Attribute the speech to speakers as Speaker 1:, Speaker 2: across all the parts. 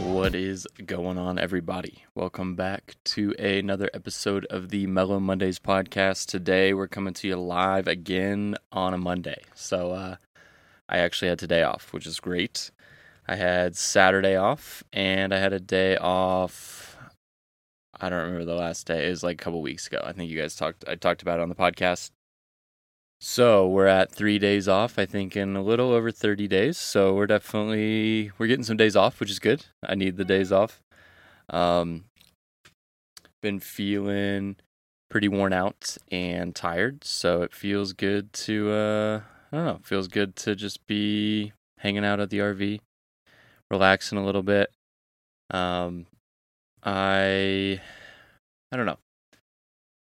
Speaker 1: What is going on, everybody? Welcome back to another episode of the Mellow Mondays podcast. Today, we're coming to you live again on a Monday. So, uh, I actually had today off, which is great. I had Saturday off, and I had a day off. I don't remember the last day. It was like a couple weeks ago. I think you guys talked. I talked about it on the podcast. So we're at three days off, I think, in a little over 30 days. So we're definitely we're getting some days off, which is good. I need the days off. Um, been feeling pretty worn out and tired, so it feels good to uh, I don't know, feels good to just be hanging out at the RV, relaxing a little bit. Um, I I don't know.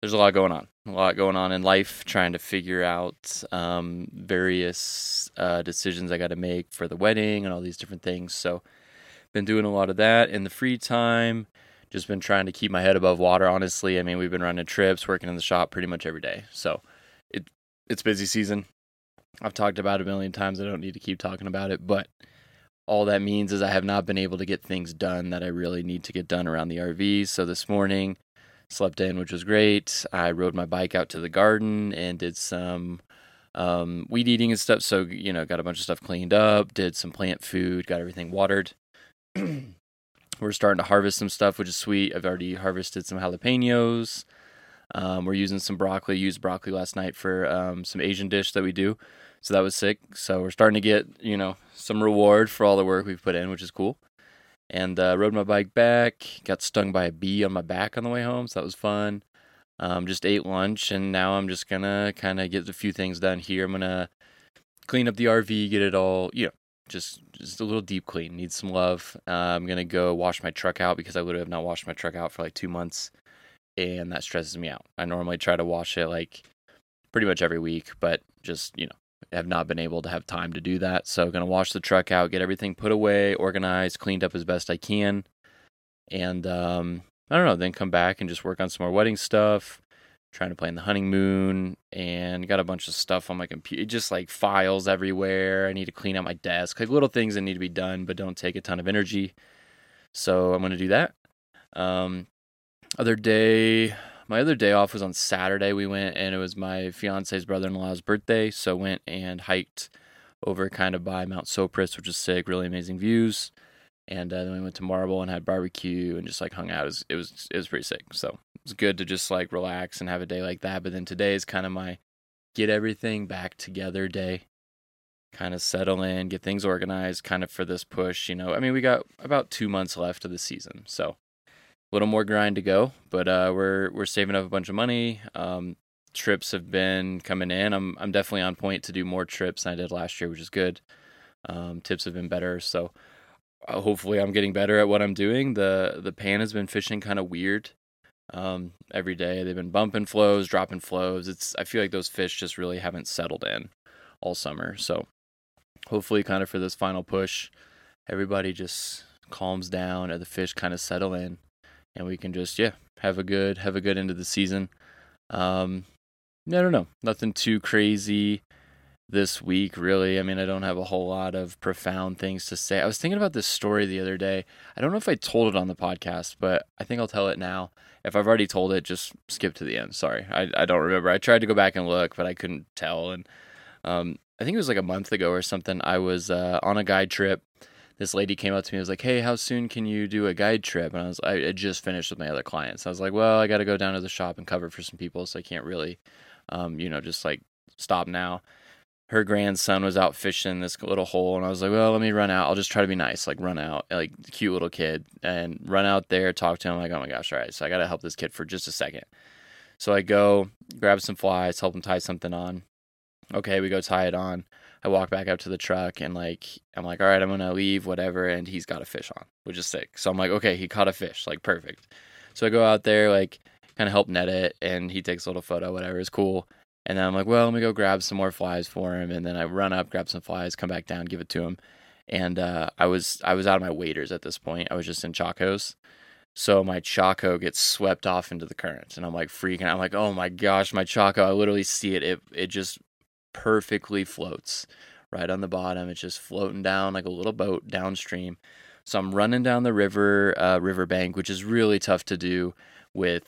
Speaker 1: There's a lot going on a lot going on in life, trying to figure out um, various uh, decisions I got to make for the wedding and all these different things. So, been doing a lot of that in the free time. Just been trying to keep my head above water. Honestly, I mean, we've been running trips, working in the shop pretty much every day. So, it it's busy season. I've talked about it a million times. I don't need to keep talking about it, but all that means is I have not been able to get things done that I really need to get done around the RV. So this morning slept in, which was great. I rode my bike out to the garden and did some um, weed eating and stuff. So, you know, got a bunch of stuff cleaned up, did some plant food, got everything watered. we're starting to harvest some stuff, which is sweet. I've already harvested some jalapenos. Um, we're using some broccoli. Used broccoli last night for um, some Asian dish that we do. So that was sick. So we're starting to get, you know, some reward for all the work we've put in, which is cool and uh, rode my bike back. Got stung by a bee on my back on the way home, so that was fun. Um, just ate lunch, and now I'm just gonna kind of get a few things done here. I'm gonna clean up the RV, get it all, you know, just just a little deep clean. Needs some love. Uh, I'm gonna go wash my truck out because I literally have not washed my truck out for like two months, and that stresses me out. I normally try to wash it like pretty much every week, but just you know, have not been able to have time to do that. So to wash the truck out, get everything put away, organized, cleaned up as best I can, and um, I don't know. Then come back and just work on some more wedding stuff. Trying to plan the honeymoon and got a bunch of stuff on my computer, just like files everywhere. I need to clean out my desk, like little things that need to be done, but don't take a ton of energy. So I'm to do that. Um, other day, my other day off was on Saturday. We went and it was my fiance's brother-in-law's birthday, so went and hiked over kind of by Mount Sopris, which is sick, really amazing views. And uh, then we went to Marble and had barbecue and just like hung out. It was, it was it was pretty sick. So it was good to just like relax and have a day like that. But then today is kind of my get everything back together day. Kind of settle in, get things organized, kind of for this push. You know, I mean, we got about two months left of the season, so little more grind to go, but uh, we're we're saving up a bunch of money. Um, trips have been coming in. I'm I'm definitely on point to do more trips than I did last year, which is good. Um, tips have been better, so uh, hopefully I'm getting better at what I'm doing. The the pan has been fishing kind of weird. Um, every day they've been bumping flows, dropping flows. It's I feel like those fish just really haven't settled in all summer. So hopefully, kind of for this final push, everybody just calms down and the fish kind of settle in and we can just yeah have a good have a good end of the season. Um, I don't know, nothing too crazy this week really. I mean, I don't have a whole lot of profound things to say. I was thinking about this story the other day. I don't know if I told it on the podcast, but I think I'll tell it now. If I've already told it, just skip to the end. Sorry, I I don't remember. I tried to go back and look, but I couldn't tell. And um, I think it was like a month ago or something. I was uh, on a guide trip this lady came up to me and was like, "Hey, how soon can you do a guide trip?" And I was, I had just finished with my other clients. I was like, "Well, I got to go down to the shop and cover for some people, so I can't really, um, you know, just like stop now." Her grandson was out fishing this little hole, and I was like, "Well, let me run out. I'll just try to be nice, like run out, like cute little kid, and run out there, talk to him. Like, oh my gosh, all right. So I got to help this kid for just a second. So I go grab some flies, help him tie something on. Okay, we go tie it on. I walk back up to the truck and like I'm like, all right, I'm gonna leave, whatever, and he's got a fish on, which is sick. So I'm like, okay, he caught a fish, like perfect. So I go out there, like kind of help net it, and he takes a little photo, whatever, is cool. And then I'm like, well, let me go grab some more flies for him, and then I run up, grab some flies, come back down, give it to him. And uh, I was I was out of my waders at this point. I was just in chacos. So my Chaco gets swept off into the current, and I'm like freaking. out. I'm like, oh my gosh, my Chaco! I literally see it. It it just perfectly floats right on the bottom. It's just floating down like a little boat downstream. So I'm running down the river uh, riverbank, which is really tough to do with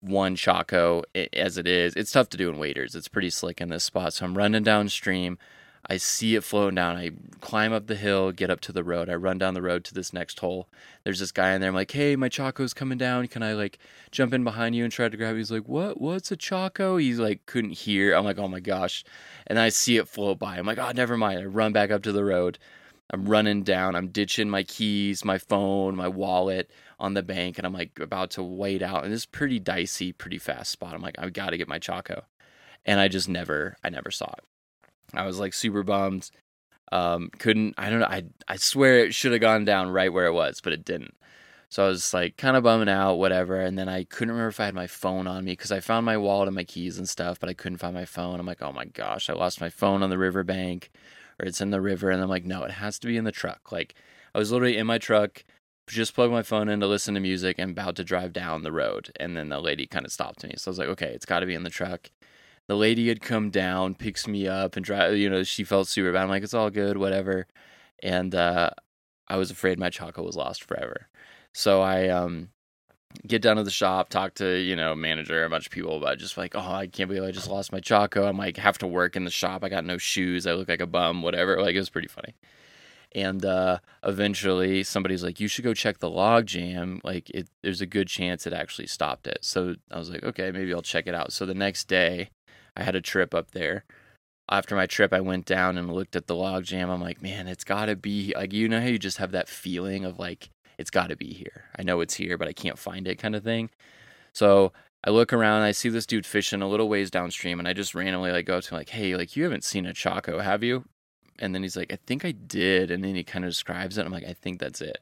Speaker 1: one Chaco as it is. It's tough to do in waders. It's pretty slick in this spot. So I'm running downstream. I see it flowing down. I climb up the hill, get up to the road. I run down the road to this next hole. There's this guy in there. I'm like, hey, my Chaco's coming down. Can I like jump in behind you and try to grab? He's like, what? What's a Chaco? He's like, couldn't hear. I'm like, oh my gosh. And I see it float by. I'm like, oh, never mind. I run back up to the road. I'm running down. I'm ditching my keys, my phone, my wallet on the bank, and I'm like about to wade out. And this is pretty dicey, pretty fast spot. I'm like, I've got to get my Chaco. And I just never, I never saw it. I was like super bummed. Um, couldn't I don't know. I I swear it should have gone down right where it was, but it didn't. So I was like kind of bumming out, whatever. And then I couldn't remember if I had my phone on me because I found my wallet and my keys and stuff, but I couldn't find my phone. I'm like, oh my gosh, I lost my phone on the riverbank or it's in the river. And I'm like, no, it has to be in the truck. Like I was literally in my truck, just plugged my phone in to listen to music and about to drive down the road. And then the lady kind of stopped me. So I was like, okay, it's got to be in the truck the lady had come down, picks me up, and drive. You know, she felt super bad. I'm like, it's all good, whatever. And uh, I was afraid my Chaco was lost forever. So I um, get down to the shop, talk to you know manager, a bunch of people about just like, oh, I can't believe I just lost my Chaco. I'm like, have to work in the shop. I got no shoes. I look like a bum. Whatever. Like it was pretty funny. And uh, eventually, somebody's like, "You should go check the log jam. Like, it, there's a good chance it actually stopped it." So I was like, "Okay, maybe I'll check it out." So the next day, I had a trip up there. After my trip, I went down and looked at the log jam. I'm like, man, it's got to be like you know how you just have that feeling of like it's got to be here. I know it's here, but I can't find it, kind of thing. So I look around, I see this dude fishing a little ways downstream, and I just randomly like go up to him like, hey, like you haven't seen a Chaco, have you? And then he's like, I think I did, and then he kind of describes it. I'm like, I think that's it.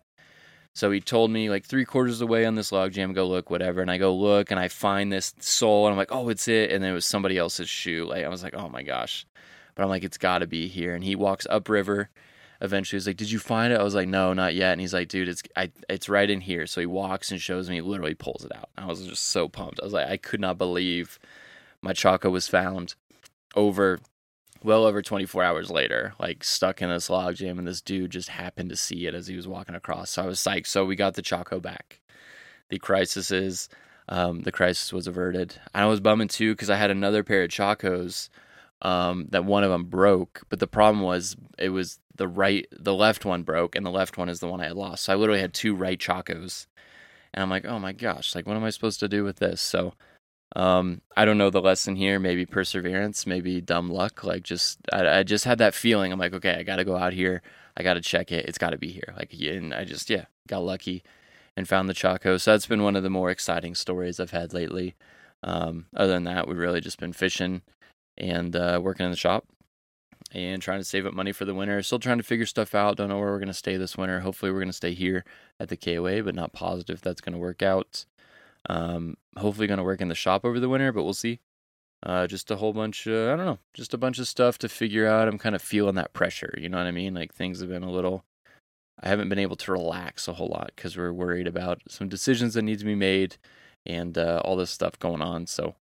Speaker 1: So he told me like three quarters of the way on this log jam, go look, whatever. And I go look and I find this sole and I'm like, oh, it's it. And then it was somebody else's shoe. Like I was like, oh my gosh. But I'm like, it's got to be here. And he walks upriver. Eventually, he's like, "Did you find it?" I was like, "No, not yet." And he's like, "Dude, it's I, it's right in here." So he walks and shows me. Literally pulls it out. I was just so pumped. I was like, I could not believe my Chaco was found over well over 24 hours later, like stuck in this log jam, and this dude just happened to see it as he was walking across. So I was psyched. So we got the Chaco back. The crisis is, um, the crisis was averted. I was bumming too because I had another pair of Chacos um, that one of them broke, but the problem was it was the right, the left one broke, and the left one is the one I had lost. So I literally had two right Chacos, and I'm like, oh my gosh, like what am I supposed to do with this? So um, I don't know the lesson here. Maybe perseverance, maybe dumb luck. Like just, I, I just had that feeling. I'm like, okay, I got to go out here. I got to check it. It's got to be here. Like, and I just, yeah, got lucky and found the Chaco. So that's been one of the more exciting stories I've had lately. Um, other than that, we've really just been fishing and uh, working in the shop and trying to save up money for the winter. Still trying to figure stuff out. Don't know where we're going to stay this winter. Hopefully, we're going to stay here at the KOA, but not positive that's going to work out. Um, hopefully going to work in the shop over the winter, but we'll see. Uh, just a whole bunch, of, I don't know, just a bunch of stuff to figure out. I'm kind of feeling that pressure, you know what I mean? Like things have been a little, I haven't been able to relax a whole lot because we're worried about some decisions that need to be made and uh, all this stuff going on. So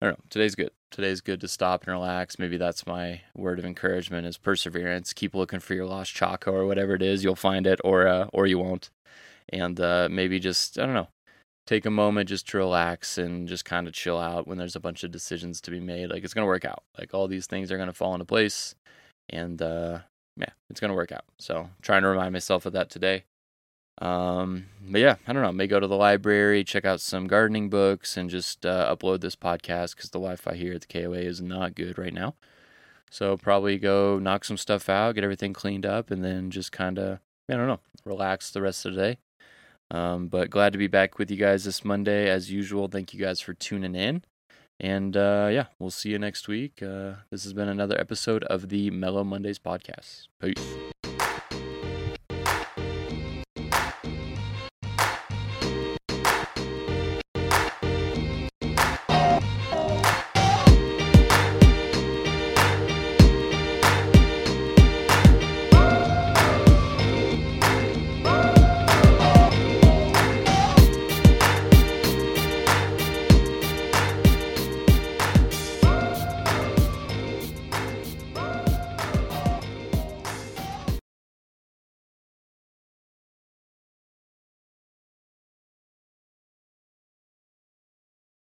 Speaker 1: I don't know. Today's good. Today's good to stop and relax. Maybe that's my word of encouragement is perseverance. Keep looking for your lost Chaco or whatever it is. You'll find it or uh, or you won't. And uh, maybe just I don't know take a moment just to relax and just kind of chill out when there's a bunch of decisions to be made. Like it's gonna work out. Like all these things are gonna fall into place, and uh, yeah, it's gonna work out. So trying to remind myself of that today. Um, but yeah, I don't know. May go to the library, check out some gardening books, and just uh, upload this podcast because the Wi-Fi here at the KOA is not good right now. So probably go knock some stuff out, get everything cleaned up, and then just kind of I don't know, relax the rest of the day. Um, but glad to be back with you guys this Monday as usual. Thank you guys for tuning in. And uh, yeah, we'll see you next week. Uh, this has been another episode of the Mellow Mondays podcast. Peace.